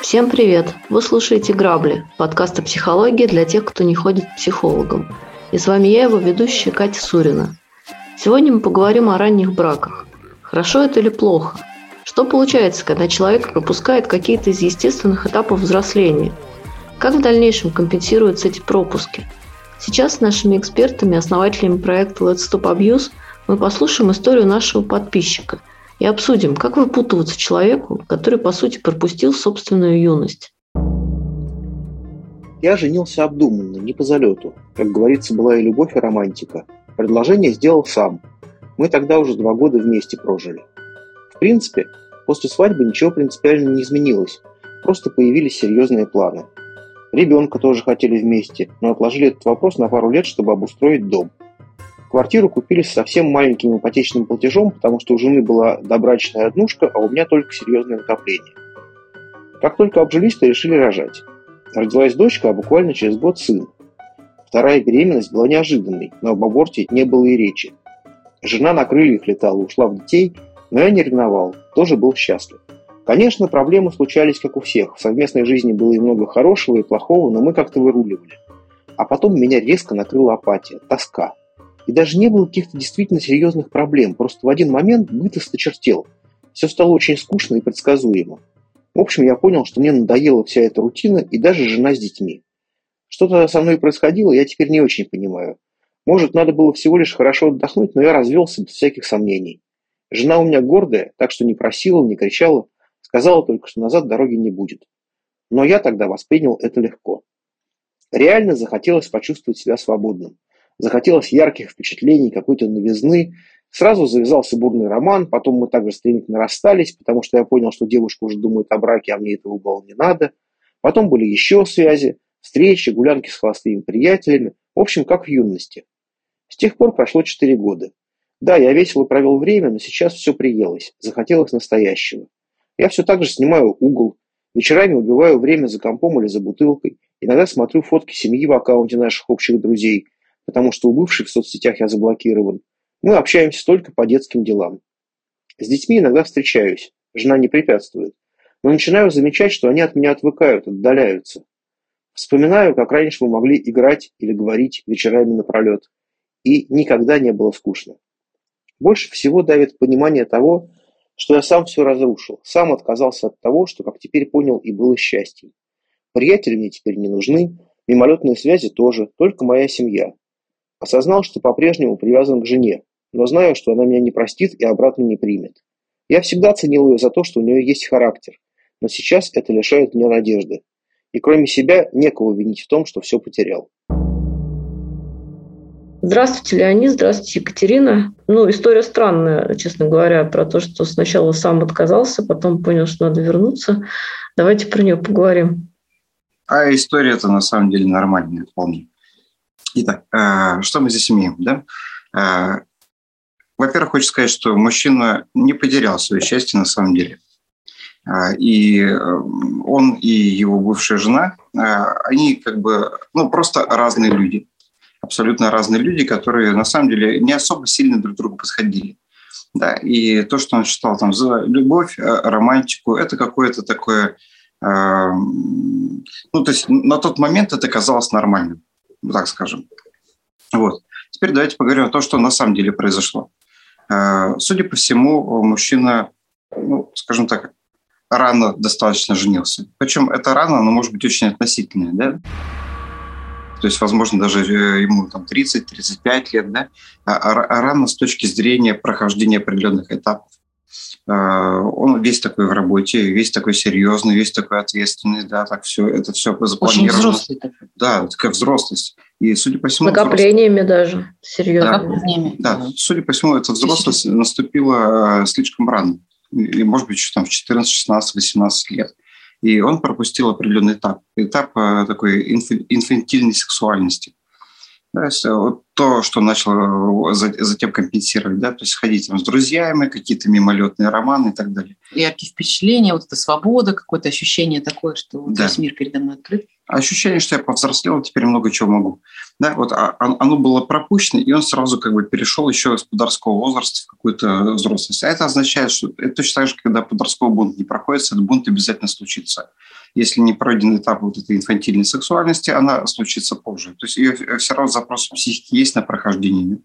Всем привет! Вы слушаете «Грабли» – подкаст о психологии для тех, кто не ходит к психологам. И с вами я, его ведущая Катя Сурина. Сегодня мы поговорим о ранних браках. Хорошо это или плохо? Что получается, когда человек пропускает какие-то из естественных этапов взросления? Как в дальнейшем компенсируются эти пропуски? Сейчас с нашими экспертами, основателями проекта Let's Stop Abuse мы послушаем историю нашего подписчика – и обсудим, как выпутываться человеку, который, по сути, пропустил собственную юность. Я женился обдуманно, не по залету. Как говорится, была и любовь, и романтика. Предложение сделал сам. Мы тогда уже два года вместе прожили. В принципе, после свадьбы ничего принципиально не изменилось. Просто появились серьезные планы. Ребенка тоже хотели вместе, но отложили этот вопрос на пару лет, чтобы обустроить дом – Квартиру купили с совсем маленьким ипотечным платежом, потому что у жены была добрачная однушка, а у меня только серьезное накопление. Как только обжились, то решили рожать. Родилась дочка, а буквально через год сын. Вторая беременность была неожиданной, но об аборте не было и речи. Жена на крыльях летала, ушла в детей, но я не ревновал, тоже был счастлив. Конечно, проблемы случались, как у всех. В совместной жизни было и много хорошего, и плохого, но мы как-то выруливали. А потом меня резко накрыла апатия, тоска. И даже не было каких-то действительно серьезных проблем. Просто в один момент быт осточертел. Все стало очень скучно и предсказуемо. В общем, я понял, что мне надоела вся эта рутина и даже жена с детьми. Что-то со мной происходило, я теперь не очень понимаю. Может, надо было всего лишь хорошо отдохнуть, но я развелся без всяких сомнений. Жена у меня гордая, так что не просила, не кричала, сказала только, что назад дороги не будет. Но я тогда воспринял это легко. Реально захотелось почувствовать себя свободным. Захотелось ярких впечатлений, какой-то новизны. Сразу завязался бурный роман, потом мы также стремительно расстались, потому что я понял, что девушка уже думает о браке, а мне этого было не надо. Потом были еще связи, встречи, гулянки с холостыми приятелями. В общем, как в юности. С тех пор прошло четыре года. Да, я весело провел время, но сейчас все приелось. Захотелось настоящего. Я все так же снимаю угол. Вечерами убиваю время за компом или за бутылкой. Иногда смотрю фотки семьи в аккаунте наших общих друзей потому что у бывших в соцсетях я заблокирован. Мы общаемся только по детским делам. С детьми иногда встречаюсь, жена не препятствует, но начинаю замечать, что они от меня отвыкают, отдаляются. Вспоминаю, как раньше мы могли играть или говорить вечерами напролет, и никогда не было скучно. Больше всего давит понимание того, что я сам все разрушил, сам отказался от того, что, как теперь понял, и было счастьем. Приятели мне теперь не нужны, мимолетные связи тоже, только моя семья. Осознал, что по-прежнему привязан к жене, но знаю, что она меня не простит и обратно не примет. Я всегда ценил ее за то, что у нее есть характер, но сейчас это лишает меня надежды. И кроме себя некого винить в том, что все потерял. Здравствуйте, Леонид, здравствуйте, Екатерина. Ну, история странная, честно говоря, про то, что сначала сам отказался, потом понял, что надо вернуться. Давайте про нее поговорим. А история это на самом деле нормальная вполне. Итак, э, что мы здесь имеем? Да? Э, во-первых, хочу сказать, что мужчина не потерял свое счастье на самом деле. Э, и он и его бывшая жена, они как бы, ну, просто разные люди. Абсолютно разные люди, которые на самом деле не особо сильно друг другу подходили. Да, и то, что он считал там за любовь, романтику, это какое-то такое, ну, то есть на тот момент это казалось нормальным так скажем. Вот. Теперь давайте поговорим о том, что на самом деле произошло. Э, судя по всему, мужчина, ну, скажем так, рано достаточно женился. Причем это рано, но может быть очень относительное, да? То есть, возможно, даже э, ему там 30-35 лет, да? А, а, а рано с точки зрения прохождения определенных этапов. Э, он весь такой в работе, весь такой серьезный, весь такой ответственный, да, так все, это все запланировано. Очень взрослый такой. Да, такая взрослость. И, судя по всему... Накоплениями взрослость... даже, серьезно. Да, да, судя по всему, эта взрослость наступила э, слишком рано. И, может быть, еще там в 14, 16, 18 лет. И он пропустил определенный этап. Этап э, такой инфантильной сексуальности. То есть вот то, что начал э, затем компенсировать, да, то есть ходить там с друзьями, какие-то мимолетные романы и так далее. Яркие впечатления, вот эта свобода, какое-то ощущение такое, что да. весь мир передо мной открыт. Ощущение, что я повзрослел, теперь много чего могу. Да, вот а, оно было пропущено, и он сразу как бы перешел еще из подросткового возраста в какую-то взрослость. А это означает, что это точно так же, когда подростковый бунт не проходит, этот бунт обязательно случится. Если не пройден этап вот этой инфантильной сексуальности, она случится позже. То есть ее все равно запрос психики есть на прохождение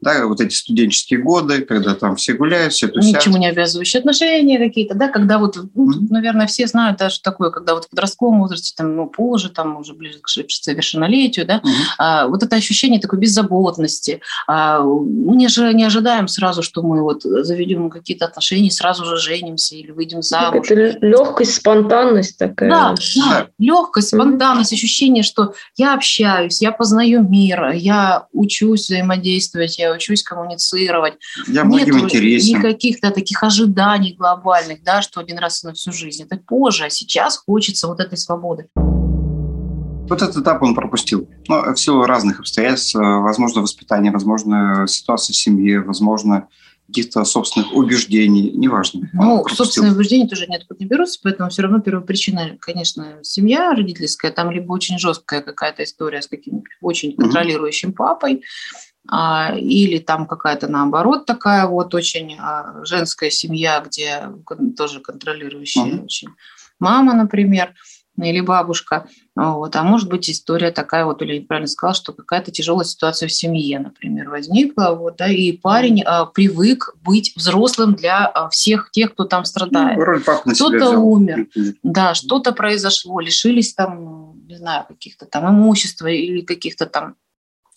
да, вот эти студенческие годы, когда там все гуляют, все тусят. Ничему не обязывающие отношения какие-то, да, когда вот, ну, mm-hmm. наверное, все знают даже такое, когда вот в подростковом возрасте, там, ну, позже, там, уже ближе к совершеннолетию, да, mm-hmm. а, вот это ощущение такой беззаботности. А, мы не, же, не ожидаем сразу, что мы вот заведем какие-то отношения, сразу же женимся или выйдем замуж. Это легкость, спонтанность такая. Да, да, легкость, спонтанность, mm-hmm. ощущение, что я общаюсь, я познаю мир, я учусь взаимодействовать, я я учусь коммуницировать. Я Нет никаких да, таких ожиданий глобальных, да, что один раз на всю жизнь. Это позже, а сейчас хочется вот этой свободы. Вот этот этап он пропустил. Ну, в силу разных обстоятельств, э, возможно, воспитание, возможно, ситуация в семье, возможно, каких-то собственных убеждений, неважно. Ну, собственные убеждения тоже неоткуда не берутся, поэтому все равно первопричина, конечно, семья родительская, там либо очень жесткая какая-то история с каким-нибудь очень контролирующим папой, а, или там какая-то наоборот такая вот очень а, женская семья, где тоже контролирующая mm-hmm. очень мама, например, или бабушка. Вот. А может быть, история такая, вот Оля правильно сказала, что какая-то тяжелая ситуация в семье, например, возникла, вот, да, и парень а, привык быть взрослым для а, всех тех, кто там страдает. Ну, Кто-то умер, да, что-то произошло, лишились там, не знаю, каких-то там имущества или каких-то там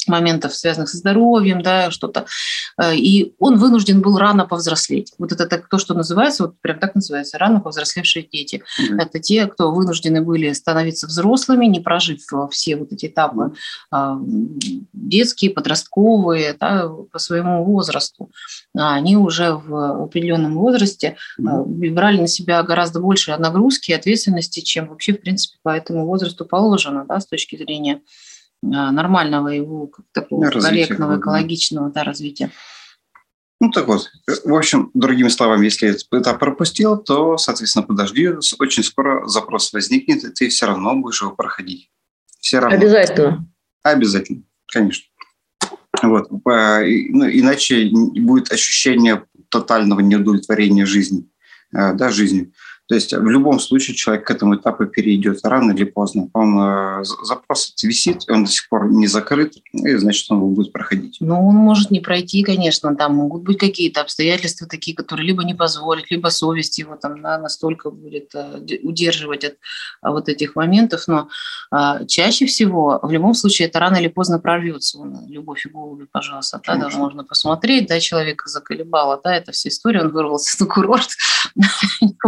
моментов, связанных со здоровьем, да, что-то. Э, и он вынужден был рано повзрослеть. Вот это так, то, что называется, вот прям так называется, рано повзрослевшие дети. Mm-hmm. Это те, кто вынуждены были становиться взрослыми, не прожив все вот эти этапы mm-hmm. детские, подростковые, да, по своему возрасту. А они уже в определенном возрасте mm-hmm. брали на себя гораздо больше нагрузки и ответственности, чем вообще, в принципе, по этому возрасту положено, да, с точки зрения а, нормального его такого развития, корректного, экологичного да, развития. Ну так вот, в общем, другими словами, если это пропустил, то, соответственно, подожди, очень скоро запрос возникнет, и ты все равно будешь его проходить. Все равно. Обязательно. Обязательно, конечно. Вот. Ну, иначе будет ощущение тотального неудовлетворения жизни, э, да, жизнью. То есть в любом случае человек к этому этапу перейдет рано или поздно. Он э, запрос висит, он до сих пор не закрыт, и значит он его будет проходить. Ну, он может не пройти, конечно. Там могут быть какие-то обстоятельства такие, которые либо не позволят, либо совесть его там да, настолько будет э, удерживать от а, вот этих моментов. Но а, чаще всего, в любом случае, это рано или поздно прорвется. Он, любовь и голуби, пожалуйста. Да, да, можно посмотреть, да, человека заколебало, да, это вся история, он вырвался на курорт,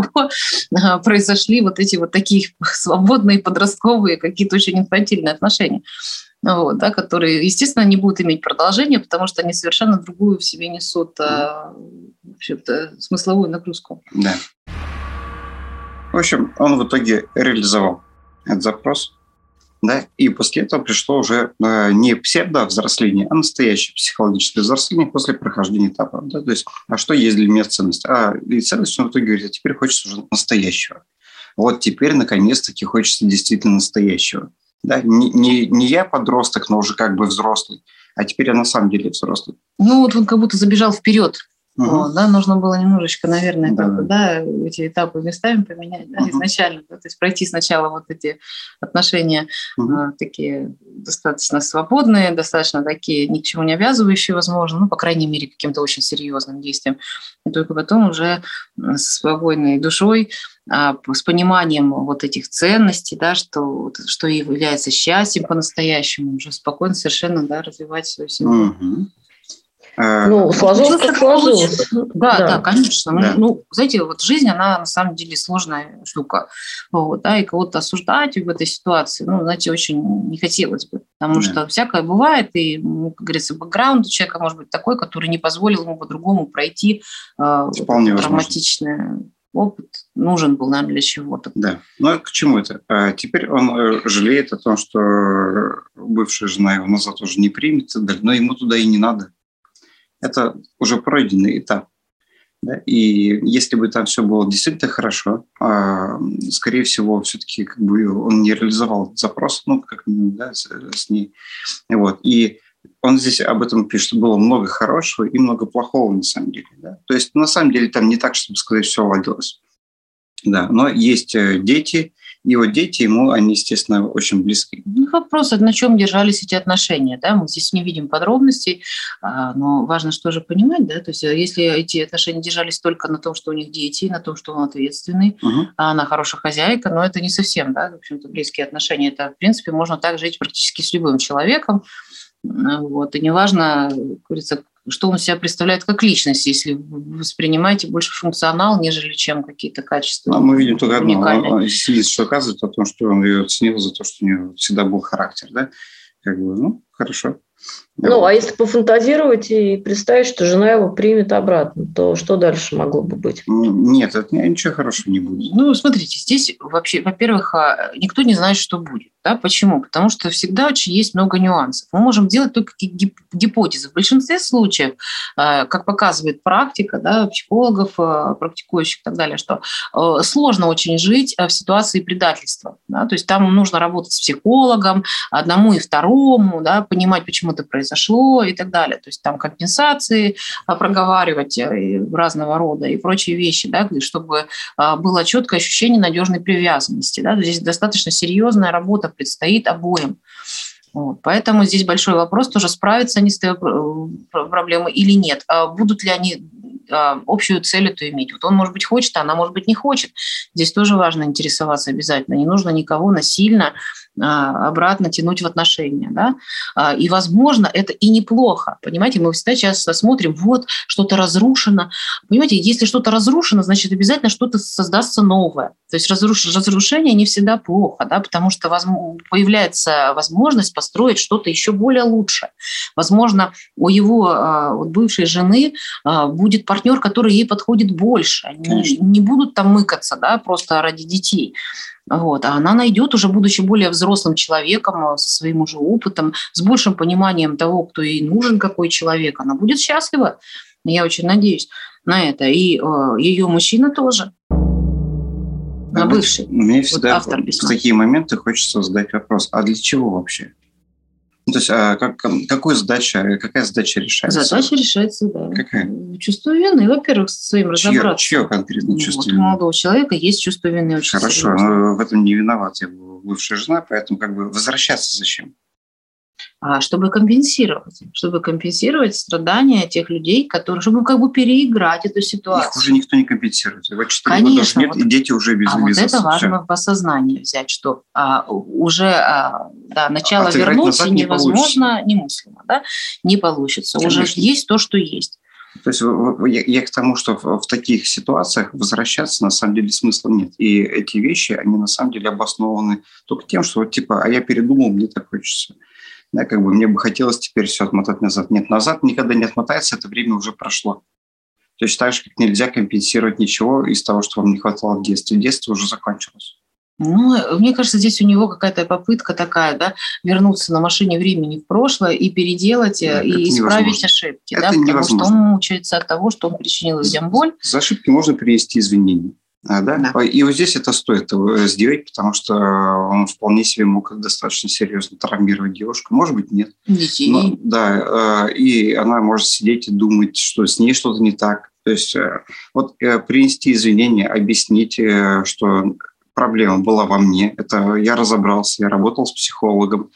произошли вот эти вот такие свободные подростковые какие-то очень инфантильные отношения. Вот, да, которые, естественно, не будут иметь продолжения, потому что они совершенно другую в себе несут а, вообще-то, смысловую нагрузку. Да. В общем, он в итоге реализовал этот запрос, да, и после этого пришло уже э, не псевдо-взросление, а настоящее психологическое взросление после прохождения этапа. Да, то есть, а что есть для меня ценность? А и ценность он в итоге говорит, а теперь хочется уже настоящего. Вот теперь, наконец-таки, хочется действительно настоящего. Да, не, не, не я подросток, но уже как бы взрослый, а теперь я на самом деле взрослый. Ну вот он как будто забежал вперед. Угу. Вот, да, нужно было немножечко, наверное, да. Как, да, эти этапы местами поменять, да, угу. изначально, да, то есть пройти сначала вот эти отношения угу. а, такие достаточно свободные, достаточно такие ни к чему не обязывающие, возможно, ну, по крайней мере, каким-то очень серьезным действием, и только потом уже с спокойной душой, а, с пониманием вот этих ценностей, да, что, что является счастьем по-настоящему, уже спокойно совершенно да, развивать свою семью. Угу. Э, ну, сложилось как сложилось. Да, да, да, конечно. Да. Ну, знаете, вот жизнь, она на самом деле сложная штука. Вот, да, и кого-то осуждать в этой ситуации, ну, знаете, очень не хотелось бы. Потому да. что всякое бывает, и, ну, как говорится, бэкграунд у человека может быть такой, который не позволил ему по-другому пройти э, Вполне травматичное опыт нужен был, наверное, для чего-то. Да. Ну, а к чему это? А теперь он э, жалеет о том, что бывшая жена его назад уже не примет, но ему туда и не надо это уже пройденный этап. Да? И если бы там все было действительно хорошо, а, скорее всего, все-таки как бы он не реализовал запрос, ну, как да, с, с ней. Вот. И он здесь об этом пишет, что было много хорошего и много плохого на самом деле. Да? То есть на самом деле там не так, чтобы сказать, все ладилось. Да, но есть э, дети, и вот дети ему, они, естественно, очень близки. Ну, вопрос, на чем держались эти отношения, да, мы здесь не видим подробностей, а, но важно что же понимать, да, то есть э, если эти отношения держались только на том, что у них дети, на том, что он ответственный, угу. она хорошая хозяйка, но это не совсем, да, в общем-то, близкие отношения, это, в принципе, можно так жить практически с любым человеком, вот, и неважно, как говорится, что он себя представляет как личность, если вы воспринимаете больше функционал, нежели чем какие-то качества. Ну, мы видим только одно. Сидит, что оказывает о том, что он ее ценил за то, что у нее всегда был характер. Да? Как бы, ну, хорошо. Ну, а если пофантазировать и представить, что жена его примет обратно, то что дальше могло бы быть? Нет, это ничего хорошего не будет. Ну, смотрите, здесь вообще, во-первых, а, никто не знает, что будет. Да? Почему? Потому что всегда очень есть много нюансов. Мы можем делать только гипотезы. В большинстве случаев, а, как показывает практика да, психологов, а, практикующих и так далее, что сложно очень жить в ситуации предательства. Да? То есть там нужно работать с психологом, одному и второму, да, понимать, почему это произошло и так далее. То есть там компенсации проговаривать э, разного рода и прочие вещи, да, чтобы было четкое ощущение надежной привязанности. Да. Здесь достаточно серьезная работа предстоит обоим. Вот. Поэтому здесь большой вопрос тоже, справятся они с этой э, проблемой или нет. А будут ли они общую цель эту иметь. Вот он, может быть, хочет, а она, может быть, не хочет. Здесь тоже важно интересоваться обязательно. Не нужно никого насильно а, обратно тянуть в отношения. Да? А, и, возможно, это и неплохо. Понимаете, мы всегда сейчас смотрим, вот, что-то разрушено. Понимаете, если что-то разрушено, значит, обязательно что-то создастся новое. То есть разруш... разрушение не всегда плохо, да, потому что возможно, появляется возможность построить что-то еще более лучшее. Возможно, у его а, вот, бывшей жены будет партнер, который ей подходит больше. Они не будут там мыкаться да, просто ради детей. Вот. А она найдет уже, будучи более взрослым человеком, э, со своим уже опытом, с большим пониманием того, кто ей нужен, какой человек, она будет счастлива. Я очень надеюсь на это. И э, ее мужчина тоже. На бывший. Мне всегда вот автор письма. в такие моменты хочется задать вопрос, а для чего вообще? Ну, то есть, а как, какую задача, какая задача решается? Задача решается, да. Какая? Чувство вины, во-первых, с своим чье, разобраться. Чье конкретно чувство вот, вины? У молодого человека есть чувство вины очень Хорошо, но в этом не виноват его бывшая жена, поэтому как бы возвращаться зачем? А чтобы компенсировать, чтобы компенсировать страдания тех людей, которые, чтобы как бы переиграть эту ситуацию. Их уже никто не компенсирует. Вот 4 Конечно, года нет, вот, и дети уже без А вот это важно Все. в осознании взять, что а, уже а, да, начало а вернуть невозможно, не немыслимо, да, не получится. Конечно. Уже есть то, что есть. То есть я, я к тому, что в, в таких ситуациях возвращаться на самом деле смысла нет. И эти вещи, они на самом деле обоснованы только тем, что вот типа, а я передумал, мне так хочется. Да, как бы мне бы хотелось теперь все отмотать назад. Нет, назад никогда не отмотается, это время уже прошло. То есть так же, как нельзя компенсировать ничего из того, что вам не хватало в детстве. Детство уже закончилось. Ну, мне кажется, здесь у него какая-то попытка такая, да, вернуться на машине времени в прошлое и переделать, Нет, и исправить невозможно. ошибки, это да, потому невозможно. что он мучается от того, что он причинил людям боль. За ошибки можно принести извинения. А, да? Да. И вот здесь это стоит сделать, потому что он вполне себе мог достаточно серьезно травмировать девушку. Может быть, нет. Детей. Но, да, э, и она может сидеть и думать, что с ней что-то не так. То есть э, вот э, принести извинения, объяснить, что проблема была во мне. Это я разобрался, я работал с психологом,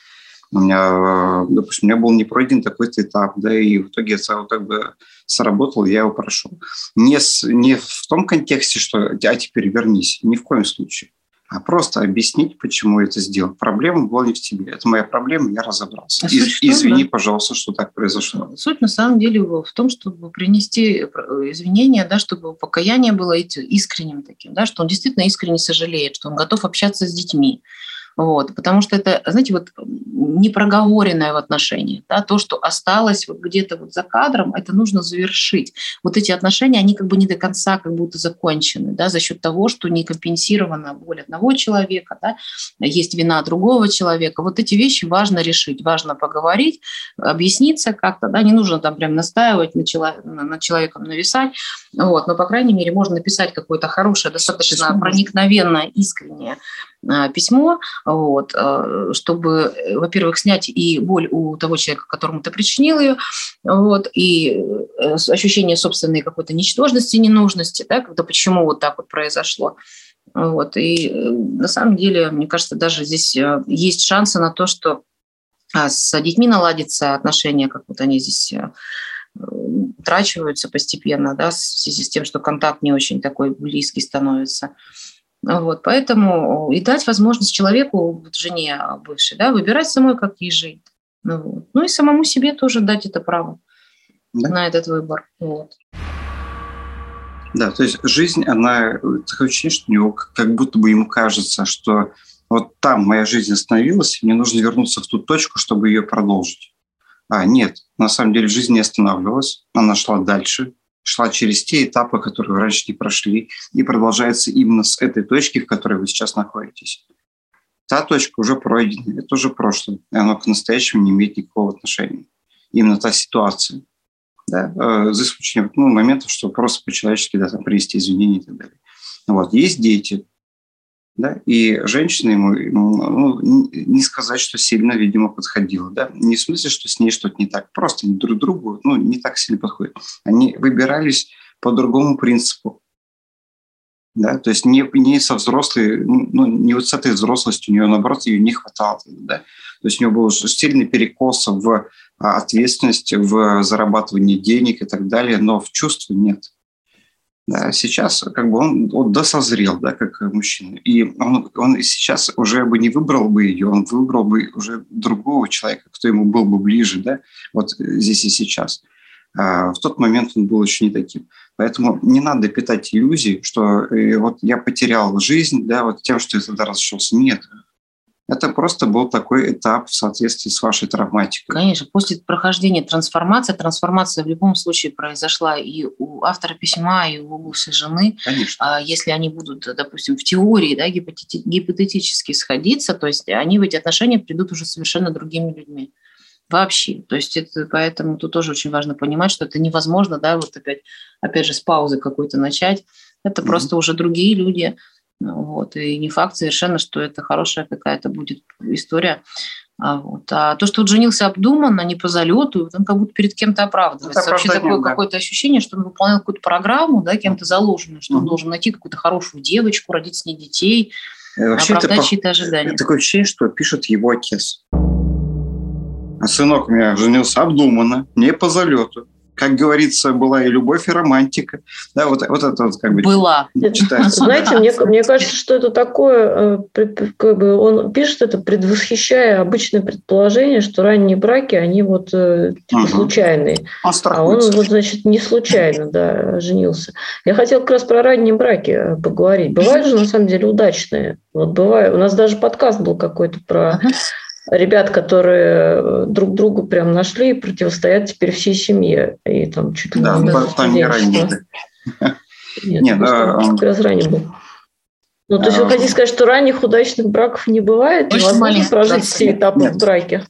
у меня, допустим, у меня был не пройден такой-то этап, да, и в итоге это как бы сработал, я его прошел. Не, с, не в том контексте, что а теперь вернись, ни в коем случае, а просто объяснить, почему это сделал. Проблема была не в тебе, это моя проблема, я разобрался. А Из, том, извини, да? пожалуйста, что так произошло. Суть на самом деле в том, чтобы принести э, извинения, да, чтобы покаяние было искренним таким, да, что он действительно искренне сожалеет, что он готов общаться с детьми, Вот, потому что это, знаете, вот непроговоренное в отношениях, да, то, что осталось вот где-то вот за кадром, это нужно завершить. Вот эти отношения, они как бы не до конца как будто закончены, да, за счет того, что не компенсирована боль одного человека, да, есть вина другого человека. Вот эти вещи важно решить, важно поговорить, объясниться как-то, да, не нужно там прям настаивать, на, чело- на человеком нависать, вот, но, по крайней мере, можно написать какое-то хорошее, достаточно проникновенное, искреннее письмо, вот, э, чтобы, э, во-первых, снять и боль у того человека, которому ты причинил ее, вот, и ощущение собственной какой-то ничтожности, ненужности, да, когда почему вот так вот произошло. Вот, и на самом деле, мне кажется, даже здесь есть шансы на то, что а, с детьми наладятся отношения, как вот они здесь утрачиваются постепенно, да, в связи с тем, что контакт не очень такой близкий становится. Вот, поэтому и дать возможность человеку, жене бывшей, да, выбирать самой, как ей жить. Ну, вот. ну и самому себе тоже дать это право да. на этот выбор. Вот. Да, то есть жизнь, она такое ощущение, что у него как будто бы ему кажется, что вот там моя жизнь остановилась, мне нужно вернуться в ту точку, чтобы ее продолжить. А, нет, на самом деле жизнь не останавливалась, она шла дальше, шла через те этапы, которые не прошли, и продолжается именно с этой точки, в которой вы сейчас находитесь. Та точка уже пройдена, это уже прошлое, и оно к настоящему не имеет никакого отношения. Именно та ситуация. Да? Э, за исключением ну, моментов, что просто по-человечески да, там, принести извинения и так далее. Вот. Есть дети, да, и женщина ему, ну, не сказать, что сильно, видимо, подходила, да, не в смысле, что с ней что-то не так, просто друг другу, ну, не так сильно подходят. Они выбирались по другому принципу, да, то есть не, не со взрослой, ну, не вот с этой взрослостью, у нее, наоборот, ее не хватало, да, то есть у нее был сильный перекос в а, ответственности, в зарабатывании денег и так далее, но в чувстве нет. Да, сейчас как бы он, он досозрел, да, как мужчина. И он, он сейчас уже бы не выбрал бы ее, он выбрал бы уже другого человека, кто ему был бы ближе, да, вот здесь и сейчас. А в тот момент он был еще не таким. Поэтому не надо питать иллюзий, что э, вот я потерял жизнь, да, вот тем, что я тогда расшелся. Нет, это просто был такой этап в соответствии с вашей травматикой. Конечно, после прохождения трансформации, трансформация в любом случае произошла и у автора письма, и у бывшей жены. Конечно. А если они будут, допустим, в теории да, гипотетически сходиться, то есть они в эти отношения придут уже совершенно другими людьми. Вообще. То есть это, поэтому тут тоже очень важно понимать, что это невозможно, да, вот опять, опять же, с паузы какой-то начать. Это mm-hmm. просто уже другие люди, вот. И не факт совершенно, что это хорошая какая-то будет история. А, вот. а то, что он женился обдуманно, не по залету, он как будто перед кем-то оправдывается. Это Вообще такое да. какое-то ощущение, что он выполнял какую-то программу, да, кем-то заложенную, что mm-hmm. он должен найти какую-то хорошую девочку, родить с ней детей, э, Вообще оправдать это, чьи-то ожидания. Это такое ощущение, что пишет его отец. А сынок у меня женился обдуманно, не по залету как говорится, была и любовь, и романтика. Да, вот, вот это вот как бы была. Читается. Знаете, мне, мне кажется, что это такое, э, как бы он пишет это, предвосхищая обычное предположение, что ранние браки, они вот э, типа угу. случайные. Он а он вот, значит, не случайно, да, женился. Я хотел как раз про ранние браки э, поговорить. Бывают же, на самом деле, удачные. Вот бывает. У нас даже подкаст был какой-то про ребят, которые э, друг другу прям нашли и противостоят теперь всей семье. И там чуть ли да, не... Да, там не ранее. Нет, Нет да, как раз ранее был. Ну, то есть вы хотите сказать, что ранних удачных браков не бывает? Невозможно прожить все этапы Нет. в браке?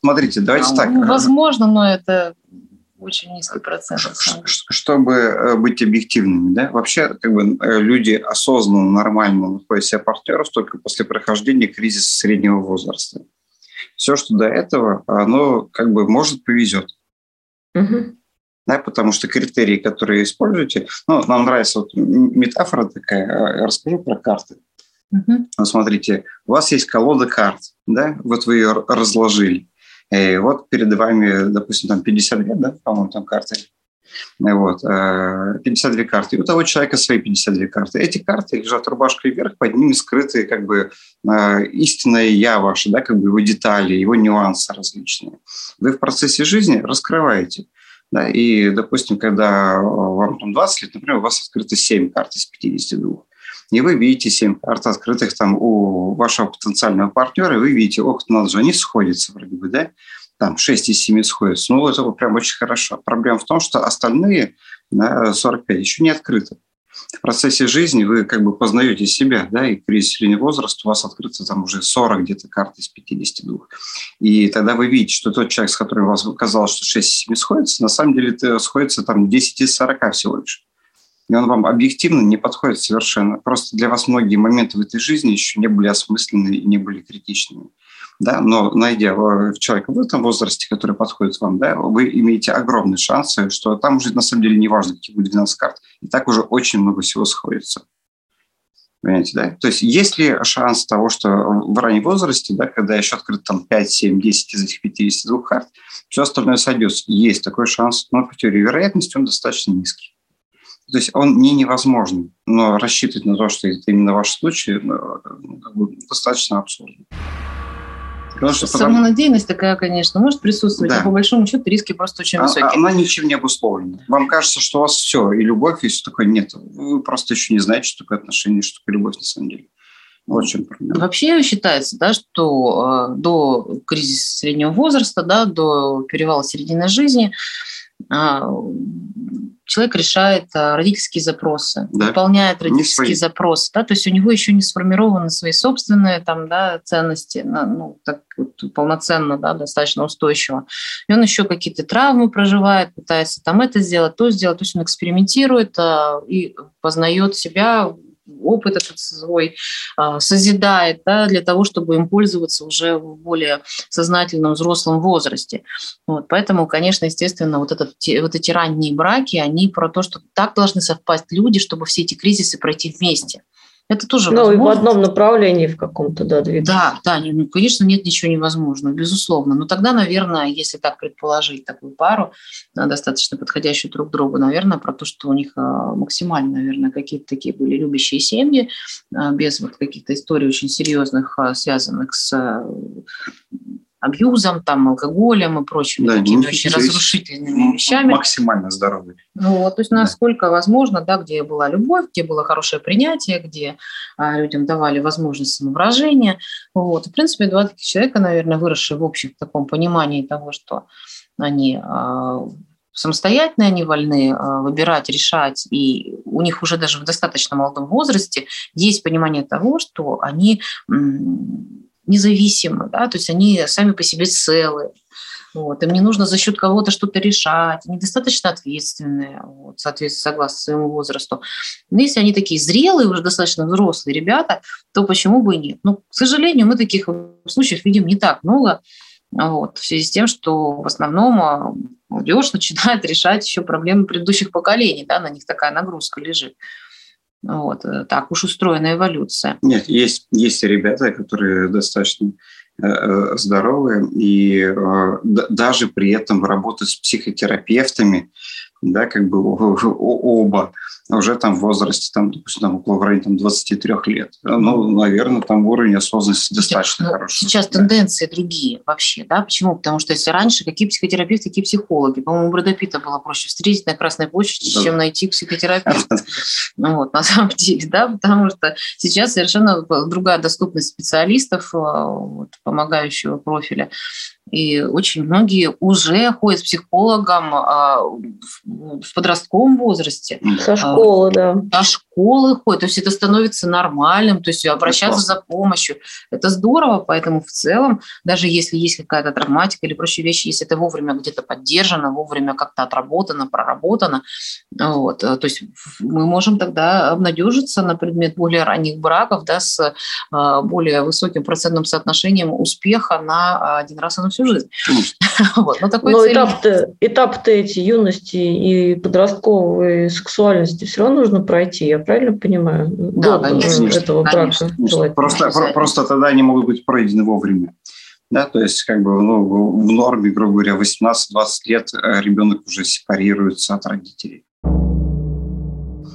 Смотрите, давайте а, так. Ну, возможно, но это очень низкий процент. Чтобы э, быть объективными, да, вообще как бы э, люди осознанно, нормально находят себе партнеров только после прохождения кризиса среднего возраста все, что до этого, оно как бы может повезет. Угу. Да, потому что критерии, которые используете, ну, нам нравится вот метафора такая, я расскажу про карты. Угу. Вот смотрите, у вас есть колода карт, да, вот вы ее разложили. И вот перед вами, допустим, там 50 лет, да, по-моему, там карты вот, 52 э, карты. И у того человека свои 52 карты. Эти карты лежат рубашкой вверх, под ними скрыты как бы э, истинное я ваше, да, как бы его детали, его нюансы различные. Вы в процессе жизни раскрываете. Да, и, допустим, когда вам там 20 лет, например, у вас открыто 7 карт из 52. и вы видите семь карт открытых там у вашего потенциального партнера, и вы видите, ох, надо же, они сходятся вроде бы, да, там 6 из 7 сходятся. Ну, это прям очень хорошо. Проблема в том, что остальные да, 45 еще не открыты в процессе жизни вы как бы познаете себя, да, и кризис среднего возраста у вас открыто там уже 40 где-то карт из 52. И тогда вы видите, что тот человек, с которым у вас казалось, что 6 из 7 сходится, на самом деле это сходится там 10 из 40 всего лишь. И он вам объективно не подходит совершенно. Просто для вас многие моменты в этой жизни еще не были осмысленны и не были критичными да, но найдя человека в этом возрасте, который подходит вам, да, вы имеете огромные шансы, что там уже на самом деле не важно, какие будет 12 карт, и так уже очень много всего сходится. Понимаете, да? То есть есть ли шанс того, что в раннем возрасте, да, когда еще открыт там 5, 7, 10 из этих 52 карт, все остальное сойдется? Есть такой шанс, но по теории вероятности он достаточно низкий. То есть он не невозможный, но рассчитывать на то, что это именно ваш случай, ну, как бы достаточно абсурдно. Потому что Самонадеянность потому... такая, конечно, может присутствовать, да. но по большому счету риски просто очень а, высокие. Она ничем не обусловлена. Вам кажется, что у вас все, и любовь, и все такое. Нет, вы просто еще не знаете, что такое отношение, что такое любовь на самом деле. Вот чем проблема. Вообще считается, да, что э, до кризиса среднего возраста, да, до перевала середины жизни человек решает а, родительские запросы, да. выполняет родительские запросы, да, то есть у него еще не сформированы свои собственные там, да, ценности, ну, так вот, полноценно, да, достаточно устойчиво. И он еще какие-то травмы проживает, пытается там это сделать, то сделать, то есть он экспериментирует а, и познает себя опыт этот свой а, созидает да, для того, чтобы им пользоваться уже в более сознательном взрослом возрасте. Вот, поэтому, конечно, естественно, вот, этот, вот эти ранние браки, они про то, что так должны совпасть люди, чтобы все эти кризисы пройти вместе. Это тоже Ну, возможно. и в одном направлении в каком-то, да, двигаться. Да, да, ну, конечно, нет ничего невозможного, безусловно. Но тогда, наверное, если так предположить такую пару, достаточно подходящую друг другу, наверное, про то, что у них а, максимально, наверное, какие-то такие были любящие семьи, а, без вот каких-то историй очень серьезных, связанных с абьюзом, там, алкоголем и прочими да, такими очень разрушительными вещами. Максимально здоровый. Ну, вот, то есть насколько да. возможно, да, где была любовь, где было хорошее принятие, где а, людям давали возможность самовыражения. Вот. в принципе, два таких человека, наверное, выросшие в общем таком понимании того, что они а, самостоятельные, они вольны а, выбирать, решать, и у них уже даже в достаточно молодом возрасте есть понимание того, что они независимы, да, то есть они сами по себе целые. Вот, им не нужно за счет кого-то что-то решать, они достаточно ответственные, вот, соответственно, согласно своему возрасту. Но если они такие зрелые, уже достаточно взрослые ребята, то почему бы и нет? Ну, к сожалению, мы таких случаев видим не так много, вот, в связи с тем, что в основном а, молодежь начинает решать еще проблемы предыдущих поколений, да, на них такая нагрузка лежит. Вот, э, так уж устроена эволюция. Нет, есть, есть ребята, которые достаточно э, э, здоровые и даже при этом работают с психотерапевтами, да, как бы оба уже там в возрасте, там, допустим, там, около в районе там, 23 лет. Ну, наверное, там уровень осознанности достаточно ну, хороший. Сейчас да. тенденции другие вообще, да? Почему? Потому что если раньше какие психотерапевты, какие психологи? По-моему, Брэда Питта было проще встретить на Красной площади, да. чем найти психотерапевта. Ну вот, на самом деле, да, потому что сейчас совершенно другая доступность специалистов, э, вот, помогающего профиля. И очень многие уже ходят к психологам а, в подростковом возрасте. Со школы, да. Со школы ходят. То есть это становится нормальным, то есть обращаться за помощью. Это здорово, поэтому в целом, даже если есть какая-то травматика или прочие вещи, если это вовремя где-то поддержано, вовремя как-то отработано, проработано, вот, то есть мы можем тогда обнадежиться на предмет более ранних браков, да, с а, более высоким процентным соотношением успеха на один раз и на всю жизнь. вот, но такой но этап-то, этап-то эти юности и подростковой сексуальности все равно нужно пройти, я правильно понимаю? Да, До конечно, этого конечно, брака конечно. Просто, просто тогда они могут быть пройдены вовремя. Да, то есть как бы ну, в норме, грубо говоря, 18-20 лет э, ребенок уже сепарируется от родителей.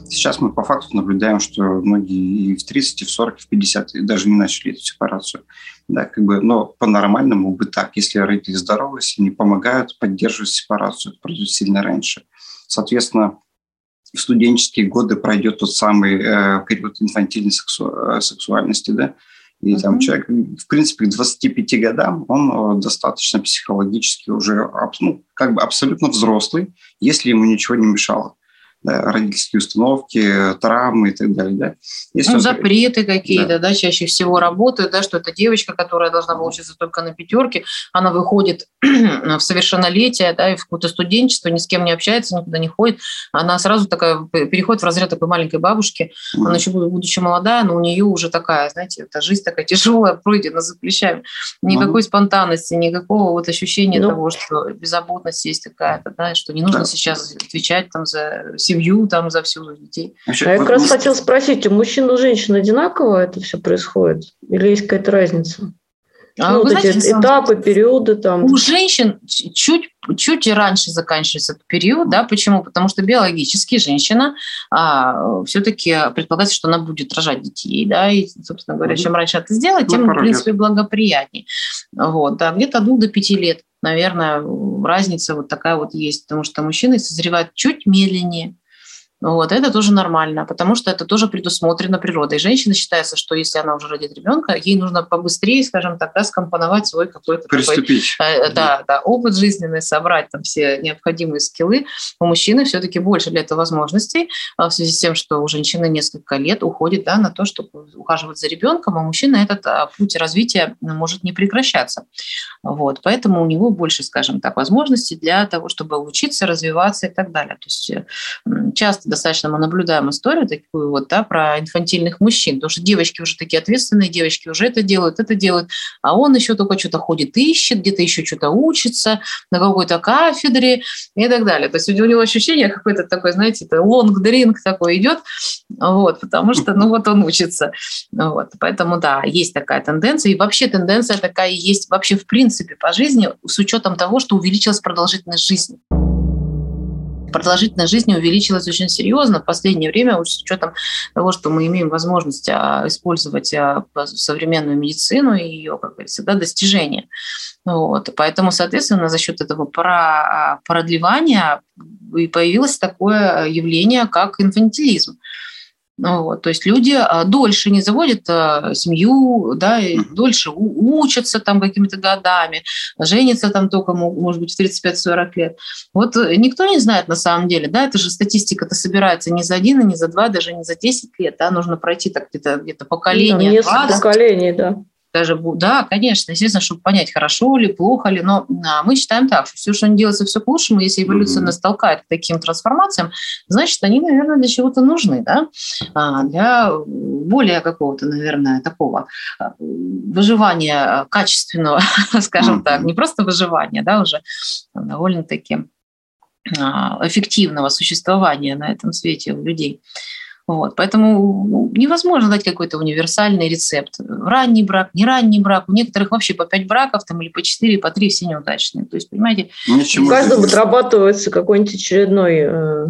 Сейчас мы по факту наблюдаем, что многие и в 30, и в 40, и в 50 и даже не начали эту сепарацию. Да, как бы, но по-нормальному бы так. Если родители здоровы, если не помогают, поддерживают сепарацию, это пройдет сильно раньше. Соответственно, в студенческие годы пройдет тот самый э, период инфантильной сексу, э, сексуальности, да, и uh-huh. там человек, в принципе, к 25 годам он э, достаточно психологически уже ну, как бы абсолютно взрослый, если ему ничего не мешало да, родительские установки, травмы и так далее. Да. Если ну, запреты какие-то, да. да, чаще всего работают, да, что это девочка, которая должна была учиться только на пятерке, она выходит в совершеннолетие, да, и в какое-то студенчество, ни с кем не общается, никуда не ходит, она сразу такая переходит в разряд такой маленькой бабушки, mm. она еще будучи молодая, но у нее уже такая, знаете, эта жизнь такая тяжелая, пройдена за плечами, никакой mm. спонтанности, никакого вот ощущения ну. того, что беззаботность есть такая-то, да, что не нужно да. сейчас отвечать там за семью, там, за всю детей. Вообще, а я как раз хотела спросить, у мужчин и у женщин одинаково это все происходит? Или есть какая-то разница? А, ну, вот знаете, эти этапы, периоды там. У женщин чуть, чуть раньше заканчивается этот период, да, почему? Потому что биологически женщина а, все-таки предполагается, что она будет рожать детей, да, и, собственно говоря, чем раньше это сделать, тем, ну, в принципе, благоприятнее. Вот, да, где-то от двух до пяти лет, наверное, разница вот такая вот есть, потому что мужчины созревают чуть медленнее, вот, это тоже нормально, потому что это тоже предусмотрено природой. Женщина считается, что если она уже родит ребенка, ей нужно побыстрее, скажем так, да, скомпоновать свой какой-то Приступить. такой, э, да, да, опыт жизненный, собрать там все необходимые скиллы. У мужчины все-таки больше для этого возможностей а в связи с тем, что у женщины несколько лет уходит да, на то, чтобы ухаживать за ребенком, а мужчина этот а, путь развития может не прекращаться. Вот, поэтому у него больше, скажем так, возможностей для того, чтобы учиться, развиваться и так далее. То есть часто достаточно мы наблюдаем историю такую вот, да, про инфантильных мужчин, потому что девочки уже такие ответственные, девочки уже это делают, это делают, а он еще только что-то ходит, ищет, где-то еще что-то учится на какой-то кафедре и так далее. То есть у него ощущение какой-то такой, знаете, лонг-дринг такой идет, вот, потому что, ну вот он учится. Вот, поэтому, да, есть такая тенденция, и вообще тенденция такая есть вообще в принципе по жизни с учетом того, что увеличилась продолжительность жизни продолжительность жизни увеличилась очень серьезно в последнее время, с учетом того, что мы имеем возможность а, использовать а, современную медицину и ее, как говорится, да, достижения. Вот. Поэтому, соответственно, за счет этого а, продлевания и появилось такое явление, как инфантилизм. Ну вот, то есть люди а, дольше не заводят а, семью, да, и дольше учатся там какими-то годами, женятся там только, может быть, в 35-40 лет. Вот э, никто не знает на самом деле, да, это же статистика-то собирается не за один, и не за два, даже не за 10 лет, да, нужно пройти так где-то где поколение. Ну, несколько 20. поколений, да даже, да, конечно, естественно, чтобы понять, хорошо ли, плохо ли, но а, мы считаем так, что все, что не делается, все к лучшему, если эволюция нас толкает к таким трансформациям, значит, они, наверное, для чего-то нужны, да, а, для более какого-то, наверное, такого а, выживания качественного, скажем так, не просто выживания, да, уже довольно-таки эффективного существования на этом свете у людей. Вот, поэтому ну, невозможно дать какой-то универсальный рецепт. Ранний брак, не ранний брак. У некоторых вообще по пять браков там, или по четыре, по три все неудачные. То есть, понимаете... Ничего у каждого отрабатывается какой-нибудь очередной э,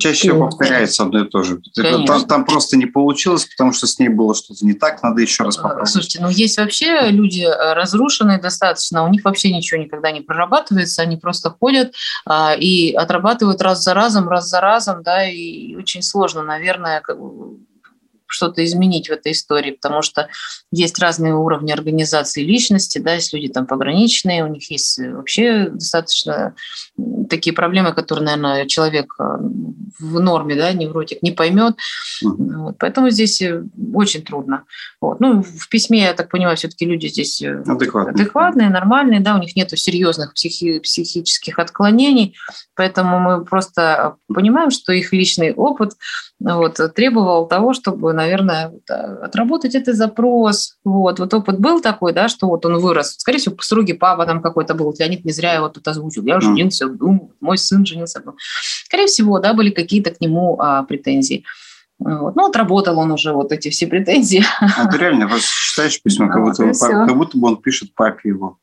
Чаще всего повторяется одно и то же. Там, там просто не получилось, потому что с ней было что-то не так, надо еще раз попробовать. Слушайте, ну есть вообще люди э, разрушенные достаточно, у них вообще ничего никогда не прорабатывается, они просто ходят а, и отрабатывают раз за разом, раз за разом, да, и очень сложно, наверное, как что-то изменить в этой истории, потому что есть разные уровни организации личности, да, есть люди там пограничные, у них есть вообще достаточно такие проблемы, которые, наверное, человек э, в норме, да, невротик не поймет. Вот, поэтому здесь э, очень трудно. Вот. Ну, в письме, я так понимаю, все-таки люди здесь э, адекватные, адекватные нормальные, да, у них нет серьезных психи- психических отклонений, поэтому мы просто понимаем, что их личный опыт вот, требовал того, чтобы, наверное, отработать этот запрос. Вот, вот опыт был такой, да, что вот он вырос. Скорее всего, по супруге папа там какой-то был. Леонид не зря его тут озвучил. Я женился, ну, мой сын женился. Ну, скорее всего, да, были какие-то к нему а, претензии. Вот. Ну, отработал он уже вот эти все претензии. А ты реально читаешь письма, как, будто, как будто бы он пишет папе его.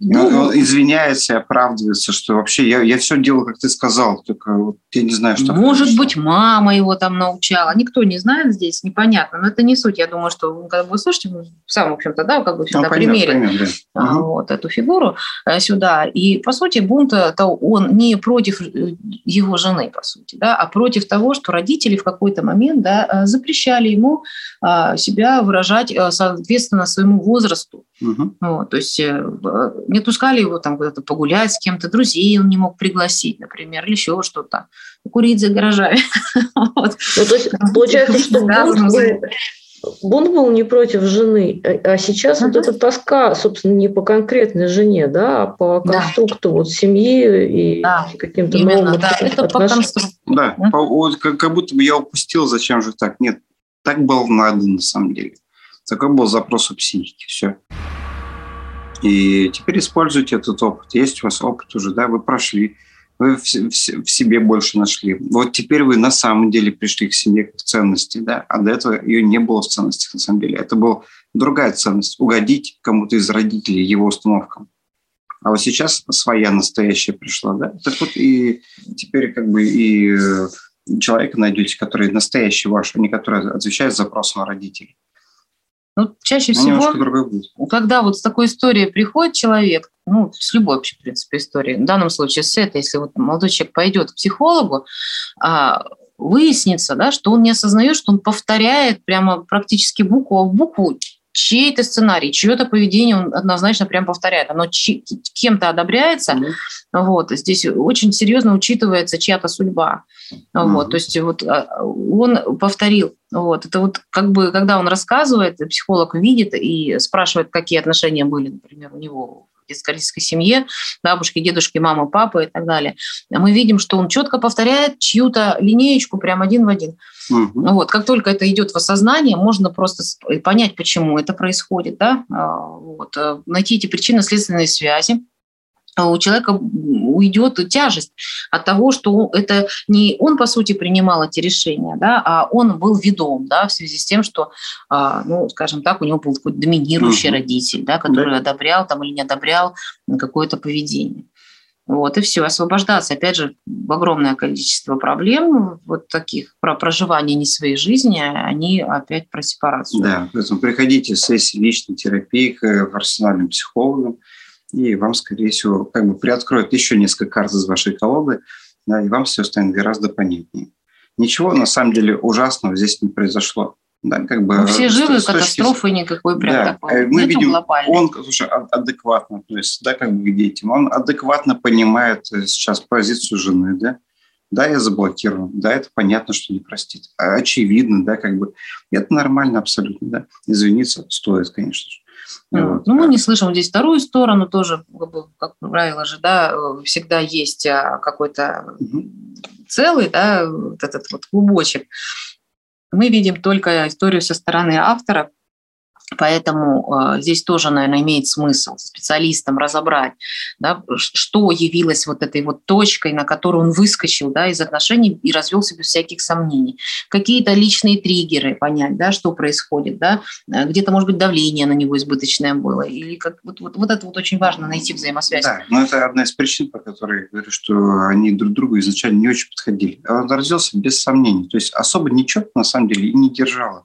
Ну, он извиняется и оправдывается, что вообще я, я все делал, как ты сказал, только вот я не знаю, что... Может быть, мама его там научала. Никто не знает здесь, непонятно. Но это не суть. Я думаю, что когда вы слышите, сам, в общем-то, да, как бы всегда ну, примерим да. угу. вот эту фигуру э, сюда. И, по сути, бунт это он не против э, его жены, по сути, да, а против того, что родители в какой-то момент да, э, запрещали ему себя выражать соответственно своему возрасту. Угу. Вот, то есть не отпускали его там куда-то погулять с кем-то, друзей он не мог пригласить, например, или еще что-то, курить за гаражами. вот. ну, то есть получается, что бунт был, бунт был не против жены, а, а сейчас вот эта тоска, собственно, не по конкретной жене, да, а по конструкту вот семьи и каким-то новым да, это по конструкту. Да, как будто бы я упустил, зачем же так. Нет, так было надо на самом деле. Такой был запрос у психики, все. И теперь используйте этот опыт. Есть у вас опыт уже, да, вы прошли, вы в, в, в себе больше нашли. Вот теперь вы на самом деле пришли к себе к ценности, да, а до этого ее не было в ценностях на самом деле. Это была другая ценность – угодить кому-то из родителей его установкам. А вот сейчас своя настоящая пришла, да. Так вот и теперь как бы и человека найдете, который настоящий ваш, а не который отвечает запросам родителей. Ну, чаще всего, когда вот с такой историей приходит человек, ну, с любой вообще, в принципе, историей, в данном случае с этой, если вот молодой человек пойдет к психологу, а, выяснится, да, что он не осознает, что он повторяет прямо практически букву в букву чей-то сценарий, чье-то поведение он однозначно прям повторяет. Оно кем-то одобряется. Mm-hmm. Вот. Здесь очень серьезно учитывается чья-то судьба. Mm-hmm. Вот. То есть вот а, он повторил. Вот. Это вот как бы, когда он рассказывает, психолог видит и спрашивает, какие отношения были, например, у него детско-родительской семье, бабушки, дедушки, мамы, папы и так далее, мы видим, что он четко повторяет чью-то линеечку прям один в один. Угу. Вот, как только это идет в осознание, можно просто понять, почему это происходит, да, а, вот, э, найти эти причинно-следственные связи, а у человека уйдет тяжесть от того, что это не он, по сути, принимал эти решения, да, а он был ведом да, в связи с тем, что, а, ну, скажем так, у него был какой-то доминирующий угу. родитель, да, который да. одобрял там, или не одобрял какое-то поведение. Вот, и все, освобождаться. Опять же, огромное количество проблем вот таких про проживание не своей жизни, они опять про сепарацию. Да, поэтому приходите в сессии личной терапии к профессиональным психологам, и вам, скорее всего, как бы приоткроют еще несколько карт из вашей колоды, да, и вам все станет гораздо понятнее. Ничего, на самом деле, ужасного здесь не произошло. Да, как бы, Мы все живы, катастрофы никакой прям да, такой. Э, мы Нету видим, глобальной. он слушай, адекватно относится, да, как бы к детям. Он адекватно понимает э, сейчас позицию жены, да. Да, я заблокирован, да, это понятно, что не простит. Очевидно, да, как бы. Это нормально абсолютно, да. Извиниться стоит, конечно же. Вот. Ну, мы не слышим здесь вторую сторону тоже, как правило же, да, всегда есть а, какой-то целый, да, вот этот вот клубочек. Мы видим только историю со стороны автора, Поэтому э, здесь тоже, наверное, имеет смысл специалистам разобрать, да, что явилось вот этой вот точкой, на которую он выскочил да, из отношений и развелся без всяких сомнений. Какие-то личные триггеры понять, да, что происходит, да, э, где-то, может быть, давление на него избыточное было. Или как, вот, вот, вот это вот очень важно найти взаимосвязь. Да, но это одна из причин, по которой я говорю, что они друг другу изначально не очень подходили. Он развелся без сомнений. То есть особо ничего на самом деле и не держало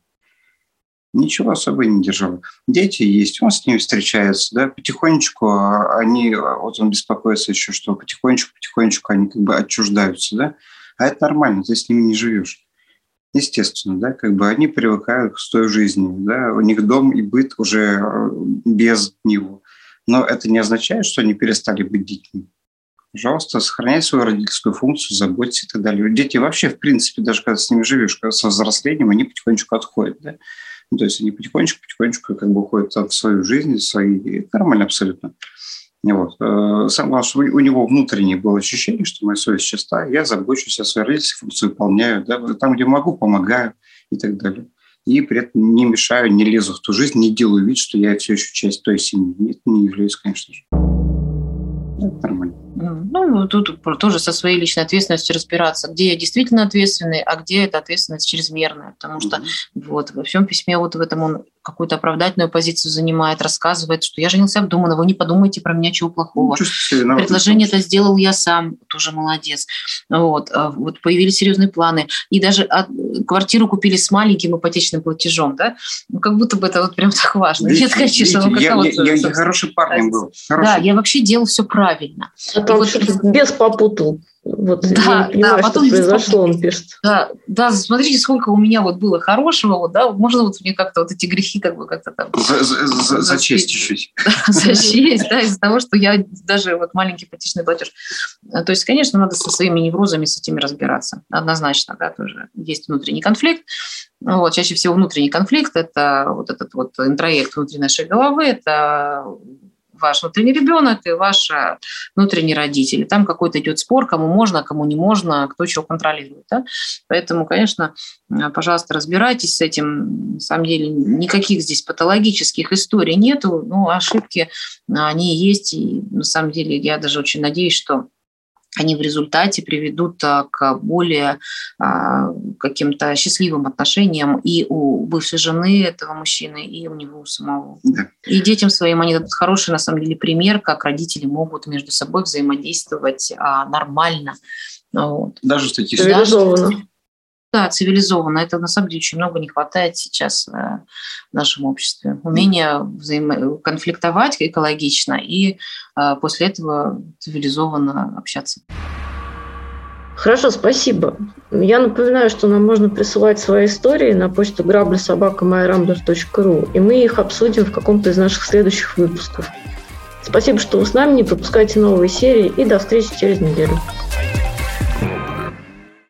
ничего особо не держал. Дети есть, он с ними встречается, да, потихонечку они, вот он беспокоится еще, что потихонечку-потихонечку они как бы отчуждаются, да, а это нормально, ты с ними не живешь. Естественно, да, как бы они привыкают к той жизни, да, у них дом и быт уже э, без него. Но это не означает, что они перестали быть детьми. Пожалуйста, сохраняй свою родительскую функцию, заботься и так далее. Дети вообще, в принципе, даже когда с ними живешь, когда со взрослением, они потихонечку отходят, да. Ну, то есть они потихонечку-потихонечку как бы уходят в свою жизнь, в свои... Это нормально абсолютно. Вот. Э, сам главное, что у него внутреннее было ощущение, что моя совесть чиста, я забочусь о своей родительской функции, выполняю, да, там, где могу, помогаю и так далее. И при этом не мешаю, не лезу в ту жизнь, не делаю вид, что я все еще часть той семьи. Нет, не являюсь, конечно же. Это нормально. Ну, тут тоже со своей личной ответственностью разбираться, где я действительно ответственный, а где эта ответственность чрезмерная. Потому что mm-hmm. вот во всем письме вот в этом он какую-то оправдательную позицию занимает, рассказывает, что я женился обдуманно, вы не подумайте про меня чего плохого. Ну, Предложение это сделал я сам, тоже молодец. Вот, а вот появились серьезные планы. И даже от, квартиру купили с маленьким ипотечным платежом, да? Ну, как будто бы это вот прям так важно. Видите, Нет, конечно, видите, я, я, я, я хороший парень был. Хороший. Да, я вообще делал все правильно. А вот, без попутал. Вот да, я понимаю, да, потом что произошло, он пишет. Да, да, смотрите, сколько у меня вот было хорошего, вот, да, можно вот мне как-то вот эти грехи как бы как-то там... За, за, за, за честь чуть-чуть. За честь, да, из-за того, что я даже вот маленький ипотечный платеж. То есть, конечно, надо со своими неврозами с этими разбираться, однозначно, да, тоже есть внутренний конфликт. Вот, чаще всего внутренний конфликт – это вот этот вот интроект внутри нашей головы, это ваш внутренний ребенок и ваш э, внутренний родитель. там какой-то идет спор, кому можно, кому не можно, кто чего контролирует. Да? Поэтому, конечно, э, пожалуйста, разбирайтесь с этим. На самом деле никаких здесь патологических историй нету, но ошибки, они есть. И на самом деле я даже очень надеюсь, что они в результате приведут а, к более а, каким-то счастливым отношениям и у бывшей жены этого мужчины, и у него самого. Да. И детям своим они дадут хороший, на самом деле, пример, как родители могут между собой взаимодействовать а, нормально. Вот. Даже таких Цивилизованно. Да, цивилизованно. Это на самом деле очень много не хватает сейчас э, в нашем обществе. Умение взаимо- конфликтовать экологично и э, после этого цивилизованно общаться. Хорошо, спасибо. Я напоминаю, что нам можно присылать свои истории на почту грабли.собака.майрамблер.ру, и мы их обсудим в каком-то из наших следующих выпусков. Спасибо, что вы с нами, не пропускайте новые серии, и до встречи через неделю.